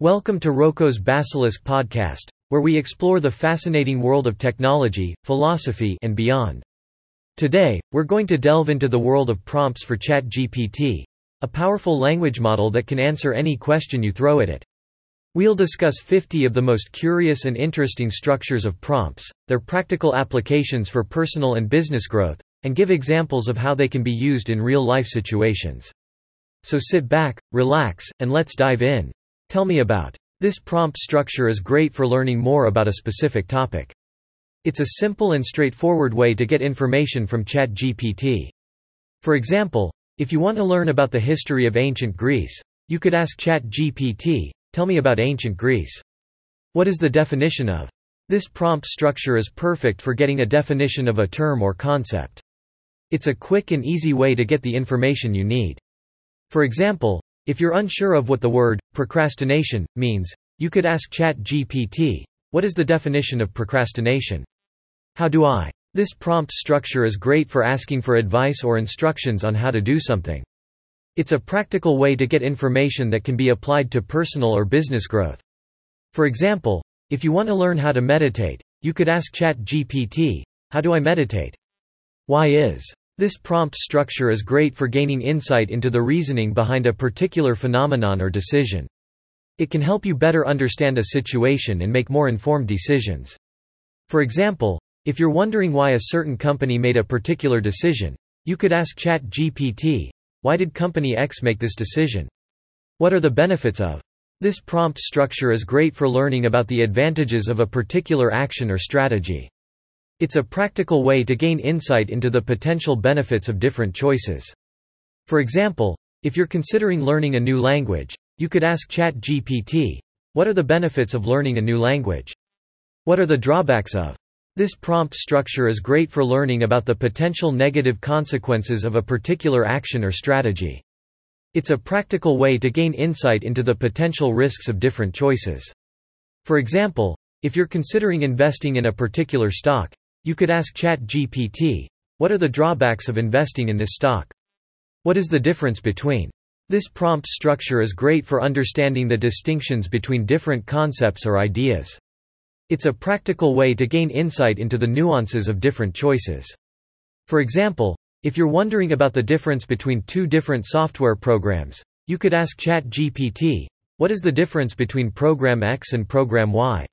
Welcome to Roko's Basilisk podcast, where we explore the fascinating world of technology, philosophy, and beyond. Today, we're going to delve into the world of prompts for ChatGPT, a powerful language model that can answer any question you throw at it. We'll discuss 50 of the most curious and interesting structures of prompts, their practical applications for personal and business growth, and give examples of how they can be used in real life situations. So sit back, relax, and let's dive in. Tell me about. This prompt structure is great for learning more about a specific topic. It's a simple and straightforward way to get information from ChatGPT. For example, if you want to learn about the history of ancient Greece, you could ask ChatGPT, tell me about ancient Greece. What is the definition of? This prompt structure is perfect for getting a definition of a term or concept. It's a quick and easy way to get the information you need. For example, if you're unsure of what the word procrastination means, you could ask ChatGPT, what is the definition of procrastination? How do I? This prompt structure is great for asking for advice or instructions on how to do something. It's a practical way to get information that can be applied to personal or business growth. For example, if you want to learn how to meditate, you could ask ChatGPT, how do I meditate? Why is this prompt structure is great for gaining insight into the reasoning behind a particular phenomenon or decision. It can help you better understand a situation and make more informed decisions. For example, if you're wondering why a certain company made a particular decision, you could ask ChatGPT, why did company X make this decision? What are the benefits of? This prompt structure is great for learning about the advantages of a particular action or strategy. It's a practical way to gain insight into the potential benefits of different choices. For example, if you're considering learning a new language, you could ask ChatGPT, what are the benefits of learning a new language? What are the drawbacks of? This prompt structure is great for learning about the potential negative consequences of a particular action or strategy. It's a practical way to gain insight into the potential risks of different choices. For example, if you're considering investing in a particular stock, you could ask ChatGPT, what are the drawbacks of investing in this stock? What is the difference between? This prompt structure is great for understanding the distinctions between different concepts or ideas. It's a practical way to gain insight into the nuances of different choices. For example, if you're wondering about the difference between two different software programs, you could ask ChatGPT, what is the difference between program X and program Y?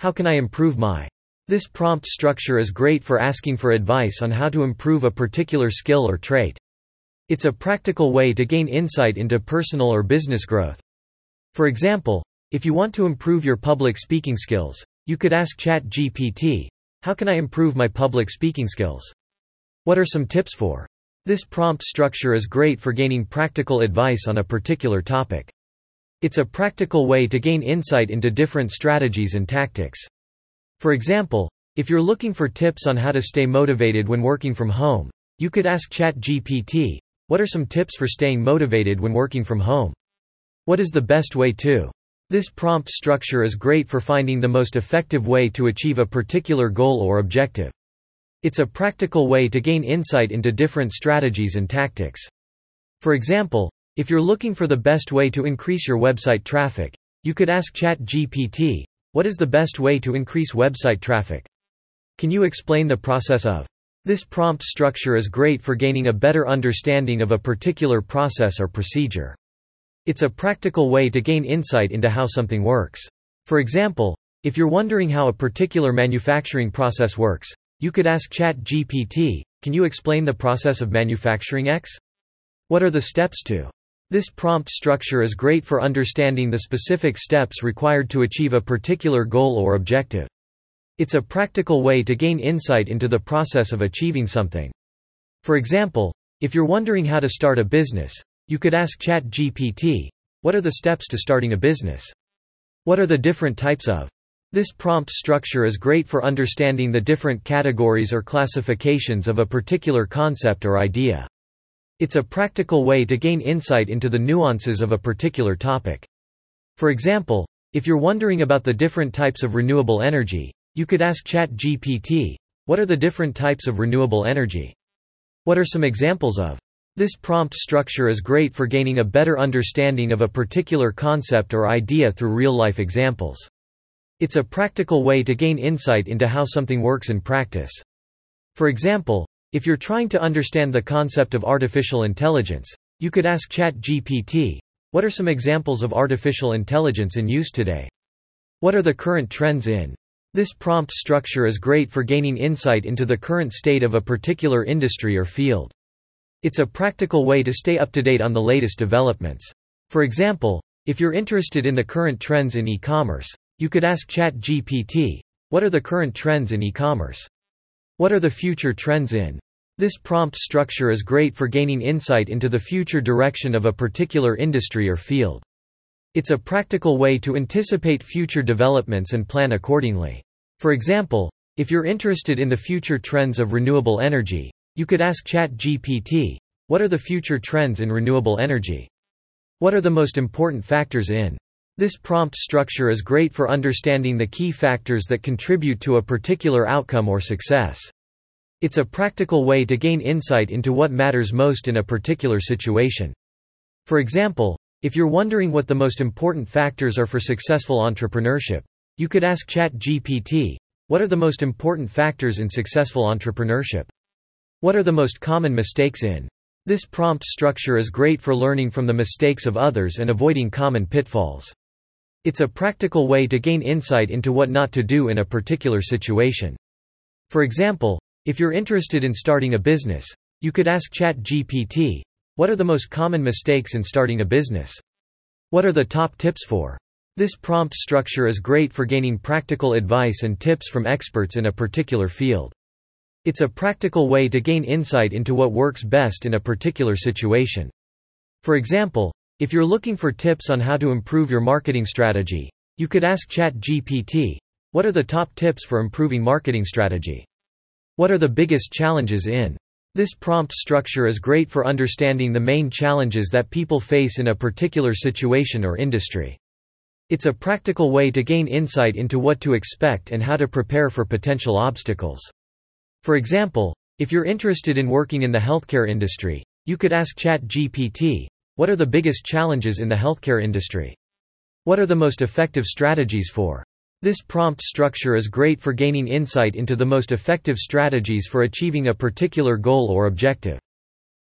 How can I improve my this prompt structure is great for asking for advice on how to improve a particular skill or trait. It's a practical way to gain insight into personal or business growth. For example, if you want to improve your public speaking skills, you could ask ChatGPT, how can I improve my public speaking skills? What are some tips for? This prompt structure is great for gaining practical advice on a particular topic. It's a practical way to gain insight into different strategies and tactics. For example, if you're looking for tips on how to stay motivated when working from home, you could ask ChatGPT, what are some tips for staying motivated when working from home? What is the best way to? This prompt structure is great for finding the most effective way to achieve a particular goal or objective. It's a practical way to gain insight into different strategies and tactics. For example, if you're looking for the best way to increase your website traffic, you could ask ChatGPT, what is the best way to increase website traffic? Can you explain the process of? This prompt structure is great for gaining a better understanding of a particular process or procedure. It's a practical way to gain insight into how something works. For example, if you're wondering how a particular manufacturing process works, you could ask ChatGPT, can you explain the process of manufacturing X? What are the steps to? This prompt structure is great for understanding the specific steps required to achieve a particular goal or objective. It's a practical way to gain insight into the process of achieving something. For example, if you're wondering how to start a business, you could ask ChatGPT, what are the steps to starting a business? What are the different types of? This prompt structure is great for understanding the different categories or classifications of a particular concept or idea. It's a practical way to gain insight into the nuances of a particular topic. For example, if you're wondering about the different types of renewable energy, you could ask ChatGPT, what are the different types of renewable energy? What are some examples of? This prompt structure is great for gaining a better understanding of a particular concept or idea through real-life examples. It's a practical way to gain insight into how something works in practice. For example, if you're trying to understand the concept of artificial intelligence, you could ask ChatGPT, what are some examples of artificial intelligence in use today? What are the current trends in? This prompt structure is great for gaining insight into the current state of a particular industry or field. It's a practical way to stay up to date on the latest developments. For example, if you're interested in the current trends in e-commerce, you could ask ChatGPT, what are the current trends in e-commerce? What are the future trends in? This prompt structure is great for gaining insight into the future direction of a particular industry or field. It's a practical way to anticipate future developments and plan accordingly. For example, if you're interested in the future trends of renewable energy, you could ask ChatGPT, what are the future trends in renewable energy? What are the most important factors in? This prompt structure is great for understanding the key factors that contribute to a particular outcome or success. It's a practical way to gain insight into what matters most in a particular situation. For example, if you're wondering what the most important factors are for successful entrepreneurship, you could ask ChatGPT, what are the most important factors in successful entrepreneurship? What are the most common mistakes in? This prompt structure is great for learning from the mistakes of others and avoiding common pitfalls. It's a practical way to gain insight into what not to do in a particular situation. For example, if you're interested in starting a business, you could ask ChatGPT, what are the most common mistakes in starting a business? What are the top tips for? This prompt structure is great for gaining practical advice and tips from experts in a particular field. It's a practical way to gain insight into what works best in a particular situation. For example, if you're looking for tips on how to improve your marketing strategy, you could ask ChatGPT, what are the top tips for improving marketing strategy? What are the biggest challenges in? This prompt structure is great for understanding the main challenges that people face in a particular situation or industry. It's a practical way to gain insight into what to expect and how to prepare for potential obstacles. For example, if you're interested in working in the healthcare industry, you could ask ChatGPT, what are the biggest challenges in the healthcare industry? What are the most effective strategies for? This prompt structure is great for gaining insight into the most effective strategies for achieving a particular goal or objective.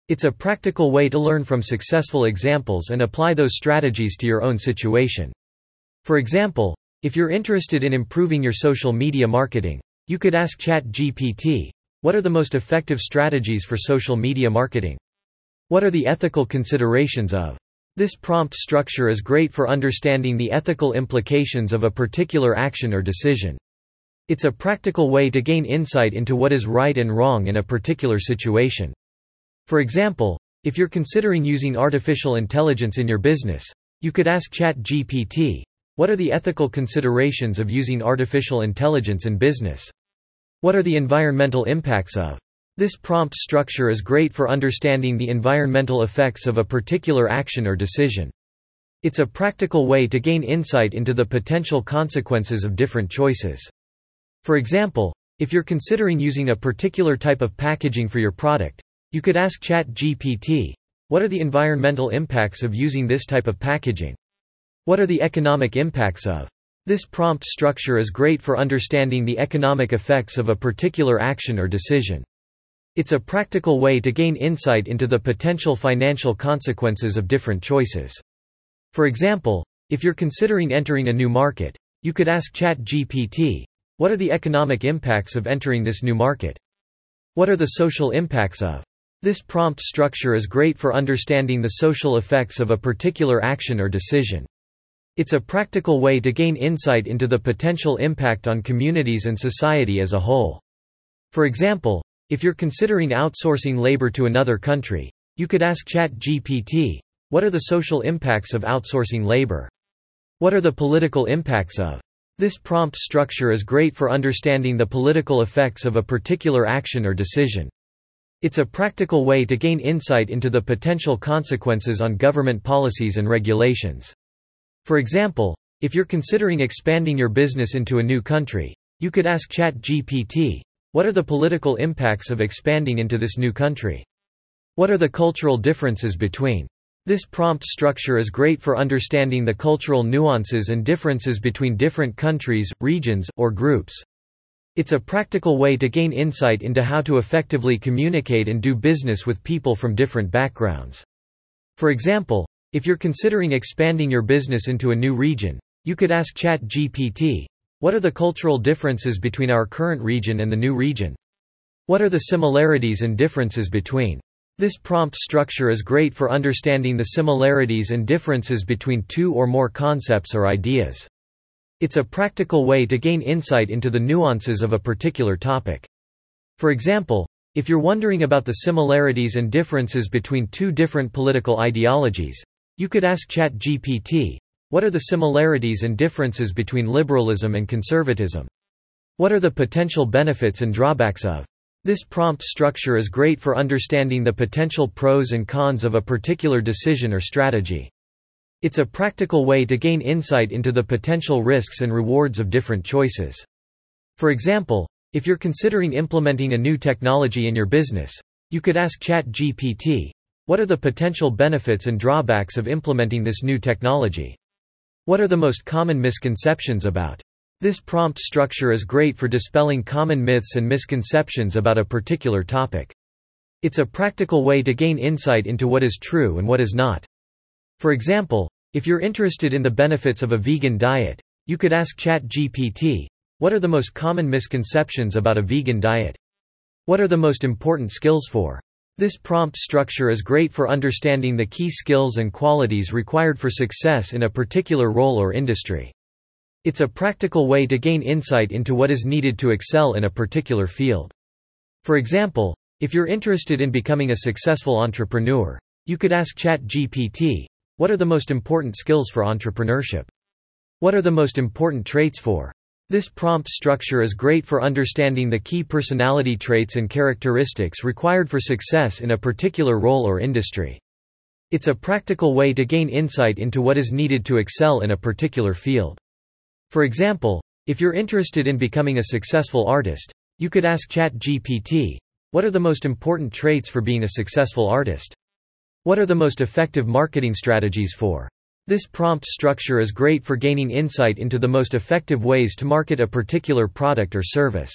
It's a practical way to learn from successful examples and apply those strategies to your own situation. For example, if you're interested in improving your social media marketing, you could ask ChatGPT, what are the most effective strategies for social media marketing? What are the ethical considerations of? This prompt structure is great for understanding the ethical implications of a particular action or decision. It's a practical way to gain insight into what is right and wrong in a particular situation. For example, if you're considering using artificial intelligence in your business, you could ask ChatGPT, what are the ethical considerations of using artificial intelligence in business? What are the environmental impacts of? This prompt structure is great for understanding the environmental effects of a particular action or decision. It's a practical way to gain insight into the potential consequences of different choices. For example, if you're considering using a particular type of packaging for your product, you could ask ChatGPT, what are the environmental impacts of using this type of packaging? What are the economic impacts of? This prompt structure is great for understanding the economic effects of a particular action or decision. It's a practical way to gain insight into the potential financial consequences of different choices. For example, if you're considering entering a new market, you could ask ChatGPT, what are the economic impacts of entering this new market? What are the social impacts of? This prompt structure is great for understanding the social effects of a particular action or decision. It's a practical way to gain insight into the potential impact on communities and society as a whole. For example, if you're considering outsourcing labor to another country, you could ask ChatGPT, what are the social impacts of outsourcing labor? What are the political impacts of? This prompt structure is great for understanding the political effects of a particular action or decision. It's a practical way to gain insight into the potential consequences on government policies and regulations. For example, if you're considering expanding your business into a new country, you could ask ChatGPT, what are the political impacts of expanding into this new country? What are the cultural differences between? This prompt structure is great for understanding the cultural nuances and differences between different countries, regions, or groups. It's a practical way to gain insight into how to effectively communicate and do business with people from different backgrounds. For example, if you're considering expanding your business into a new region, you could ask ChatGPT, what are the cultural differences between our current region and the new region? What are the similarities and differences between? This prompt structure is great for understanding the similarities and differences between two or more concepts or ideas. It's a practical way to gain insight into the nuances of a particular topic. For example, if you're wondering about the similarities and differences between two different political ideologies, you could ask ChatGPT, what are the similarities and differences between liberalism and conservatism? What are the potential benefits and drawbacks of? This prompt structure is great for understanding the potential pros and cons of a particular decision or strategy. It's a practical way to gain insight into the potential risks and rewards of different choices. For example, if you're considering implementing a new technology in your business, you could ask ChatGPT, what are the potential benefits and drawbacks of implementing this new technology? What are the most common misconceptions about? This prompt structure is great for dispelling common myths and misconceptions about a particular topic. It's a practical way to gain insight into what is true and what is not. For example, if you're interested in the benefits of a vegan diet, you could ask ChatGPT, what are the most common misconceptions about a vegan diet? What are the most important skills for? This prompt structure is great for understanding the key skills and qualities required for success in a particular role or industry. It's a practical way to gain insight into what is needed to excel in a particular field. For example, if you're interested in becoming a successful entrepreneur, you could ask ChatGPT, what are the most important skills for entrepreneurship? What are the most important traits for? This prompt structure is great for understanding the key personality traits and characteristics required for success in a particular role or industry. It's a practical way to gain insight into what is needed to excel in a particular field. For example, if you're interested in becoming a successful artist, you could ask ChatGPT, what are the most important traits for being a successful artist? What are the most effective marketing strategies for? This prompt structure is great for gaining insight into the most effective ways to market a particular product or service.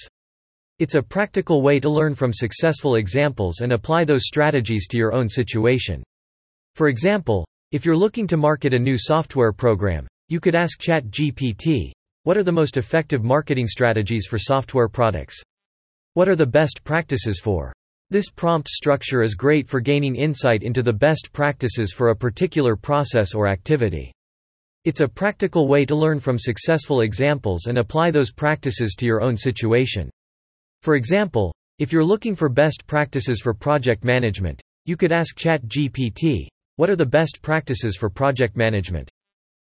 It's a practical way to learn from successful examples and apply those strategies to your own situation. For example, if you're looking to market a new software program, you could ask ChatGPT, what are the most effective marketing strategies for software products? What are the best practices for? This prompt structure is great for gaining insight into the best practices for a particular process or activity. It's a practical way to learn from successful examples and apply those practices to your own situation. For example, if you're looking for best practices for project management, you could ask ChatGPT, what are the best practices for project management?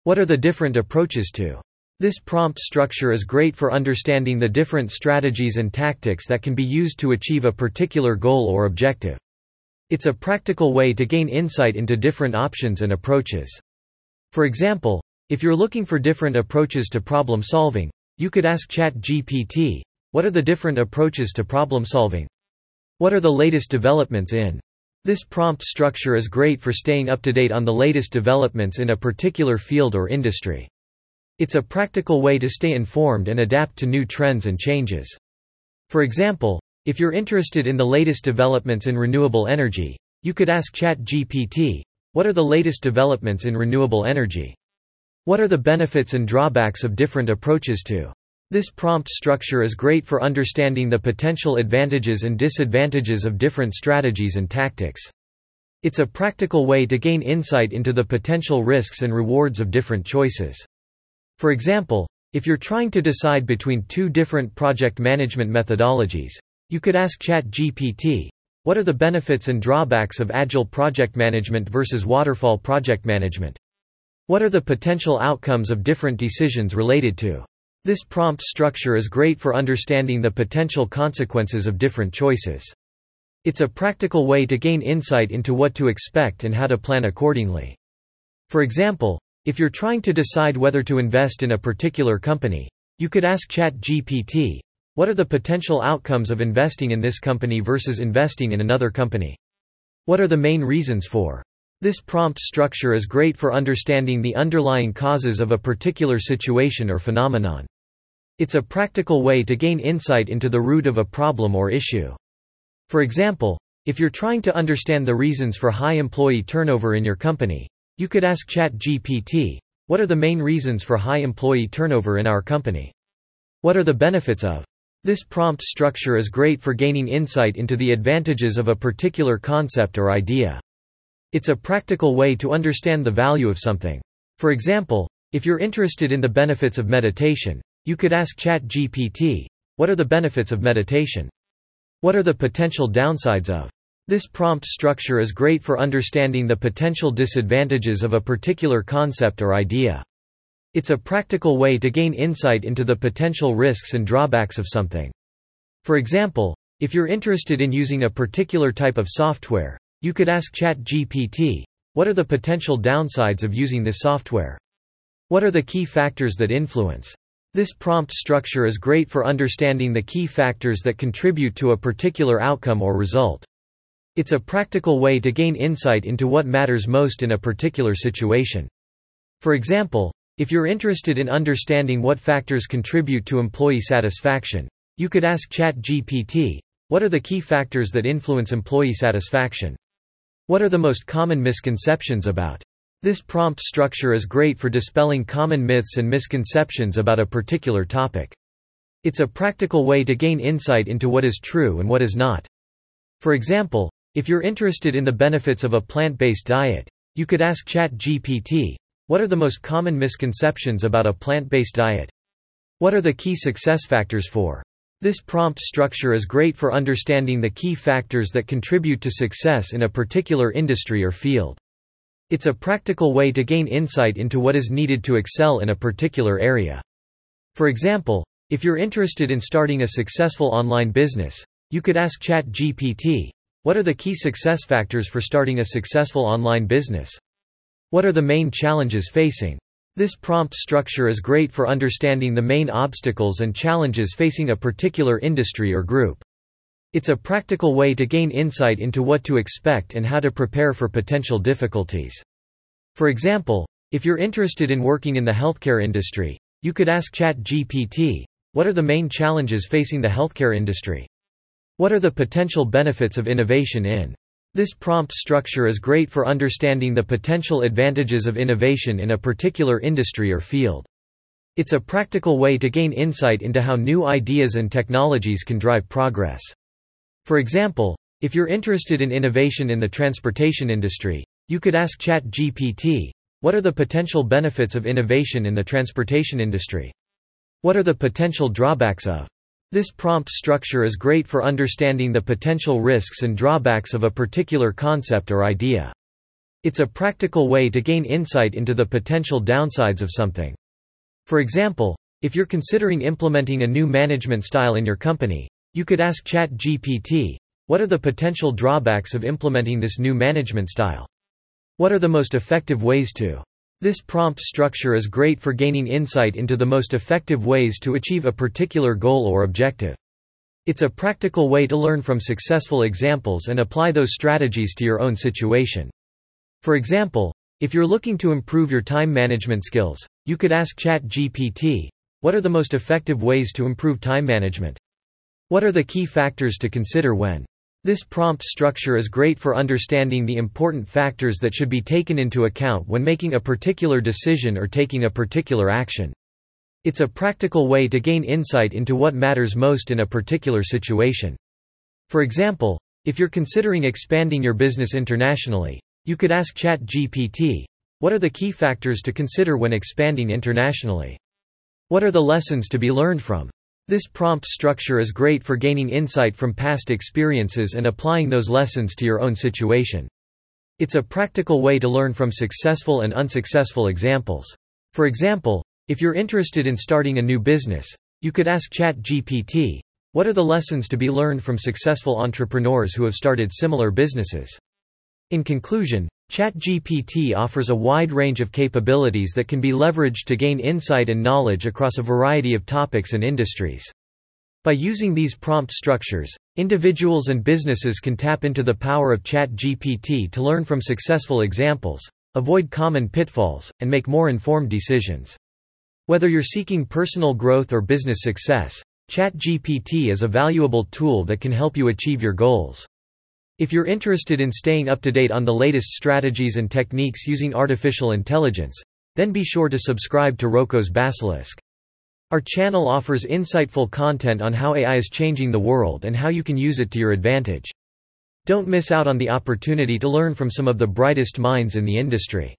What are the different approaches to this prompt structure is great for understanding the different strategies and tactics that can be used to achieve a particular goal or objective. It's a practical way to gain insight into different options and approaches. For example, if you're looking for different approaches to problem solving, you could ask ChatGPT, what are the different approaches to problem solving? What are the latest developments in this prompt structure is great for staying up to date on the latest developments in a particular field or industry. It's a practical way to stay informed and adapt to new trends and changes. For example, if you're interested in the latest developments in renewable energy, you could ask ChatGPT, what are the latest developments in renewable energy? What are the benefits and drawbacks of different approaches to? This prompt structure is great for understanding the potential advantages and disadvantages of different strategies and tactics. It's a practical way to gain insight into the potential risks and rewards of different choices. For example, if you're trying to decide between two different project management methodologies, you could ask ChatGPT, what are the benefits and drawbacks of agile project management versus waterfall project management? What are the potential outcomes of different decisions related to? This prompt structure is great for understanding the potential consequences of different choices. It's a practical way to gain insight into what to expect and how to plan accordingly. For example, if you're trying to decide whether to invest in a particular company, you could ask ChatGPT, what are the potential outcomes of investing in this company versus investing in another company? What are the main reasons for? This prompt structure is great for understanding the underlying causes of a particular situation or phenomenon. It's a practical way to gain insight into the root of a problem or issue. For example, if you're trying to understand the reasons for high employee turnover in your company, you could ask ChatGPT, what are the main reasons for high employee turnover in our company? What are the benefits of? This prompt structure is great for gaining insight into the advantages of a particular concept or idea. It's a practical way to understand the value of something. For example, if you're interested in the benefits of meditation, you could ask ChatGPT, what are the benefits of meditation? What are the potential downsides of? This prompt structure is great for understanding the potential disadvantages of a particular concept or idea. It's a practical way to gain insight into the potential risks and drawbacks of something. For example, if you're interested in using a particular type of software, you could ask ChatGPT, what are the potential downsides of using this software? What are the key factors that influence? This prompt structure is great for understanding the key factors that contribute to a particular outcome or result. It's a practical way to gain insight into what matters most in a particular situation. For example, if you're interested in understanding what factors contribute to employee satisfaction, you could ask ChatGPT, what are the key factors that influence employee satisfaction? What are the most common misconceptions about? This prompt structure is great for dispelling common myths and misconceptions about a particular topic. It's a practical way to gain insight into what is true and what is not. For example, if you're interested in the benefits of a plant-based diet, you could ask ChatGPT, what are the most common misconceptions about a plant-based diet? What are the key success factors for this prompt structure is great for understanding the key factors that contribute to success in a particular industry or field. It's a practical way to gain insight into what is needed to excel in a particular area. For example, if you're interested in starting a successful online business, you could ask ChatGPT, what are the key success factors for starting a successful online business? What are the main challenges facing this prompt structure is great for understanding the main obstacles and challenges facing a particular industry or group. It's a practical way to gain insight into what to expect and how to prepare for potential difficulties. For example, if you're interested in working in the healthcare industry, you could ask ChatGPT, what are the main challenges facing the healthcare industry? What are the potential benefits of innovation in this prompt structure is great for understanding the potential advantages of innovation in a particular industry or field. It's a practical way to gain insight into how new ideas and technologies can drive progress. For example, if you're interested in innovation in the transportation industry, you could ask ChatGPT, what are the potential benefits of innovation in the transportation industry? What are the potential drawbacks of this prompt structure is great for understanding the potential risks and drawbacks of a particular concept or idea. It's a practical way to gain insight into the potential downsides of something. For example, if you're considering implementing a new management style in your company, you could ask ChatGPT, what are the potential drawbacks of implementing this new management style? What are the most effective ways to this prompt structure is great for gaining insight into the most effective ways to achieve a particular goal or objective. It's a practical way to learn from successful examples and apply those strategies to your own situation. For example, if you're looking to improve your time management skills, you could ask ChatGPT, what are the most effective ways to improve time management? What are the key factors to consider when this prompt structure is great for understanding the important factors that should be taken into account when making a particular decision or taking a particular action. It's a practical way to gain insight into what matters most in a particular situation. For example, if you're considering expanding your business internationally, you could ask ChatGPT, what are the key factors to consider when expanding internationally? What are the lessons to be learned from this prompt structure is great for gaining insight from past experiences and applying those lessons to your own situation. It's a practical way to learn from successful and unsuccessful examples. For example, if you're interested in starting a new business, you could ask ChatGPT, what are the lessons to be learned from successful entrepreneurs who have started similar businesses? In conclusion, ChatGPT offers a wide range of capabilities that can be leveraged to gain insight and knowledge across a variety of topics and industries. By using these prompt structures, individuals and businesses can tap into the power of ChatGPT to learn from successful examples, avoid common pitfalls, and make more informed decisions. Whether you're seeking personal growth or business success, ChatGPT is a valuable tool that can help you achieve your goals. If you're interested in staying up to date on the latest strategies and techniques using artificial intelligence, then be sure to subscribe to Roko's Basilisk. Our channel offers insightful content on how AI is changing the world and how you can use it to your advantage. Don't miss out on the opportunity to learn from some of the brightest minds in the industry.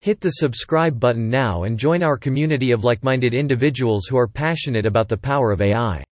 Hit the subscribe button now and join our community of like-minded individuals who are passionate about the power of AI.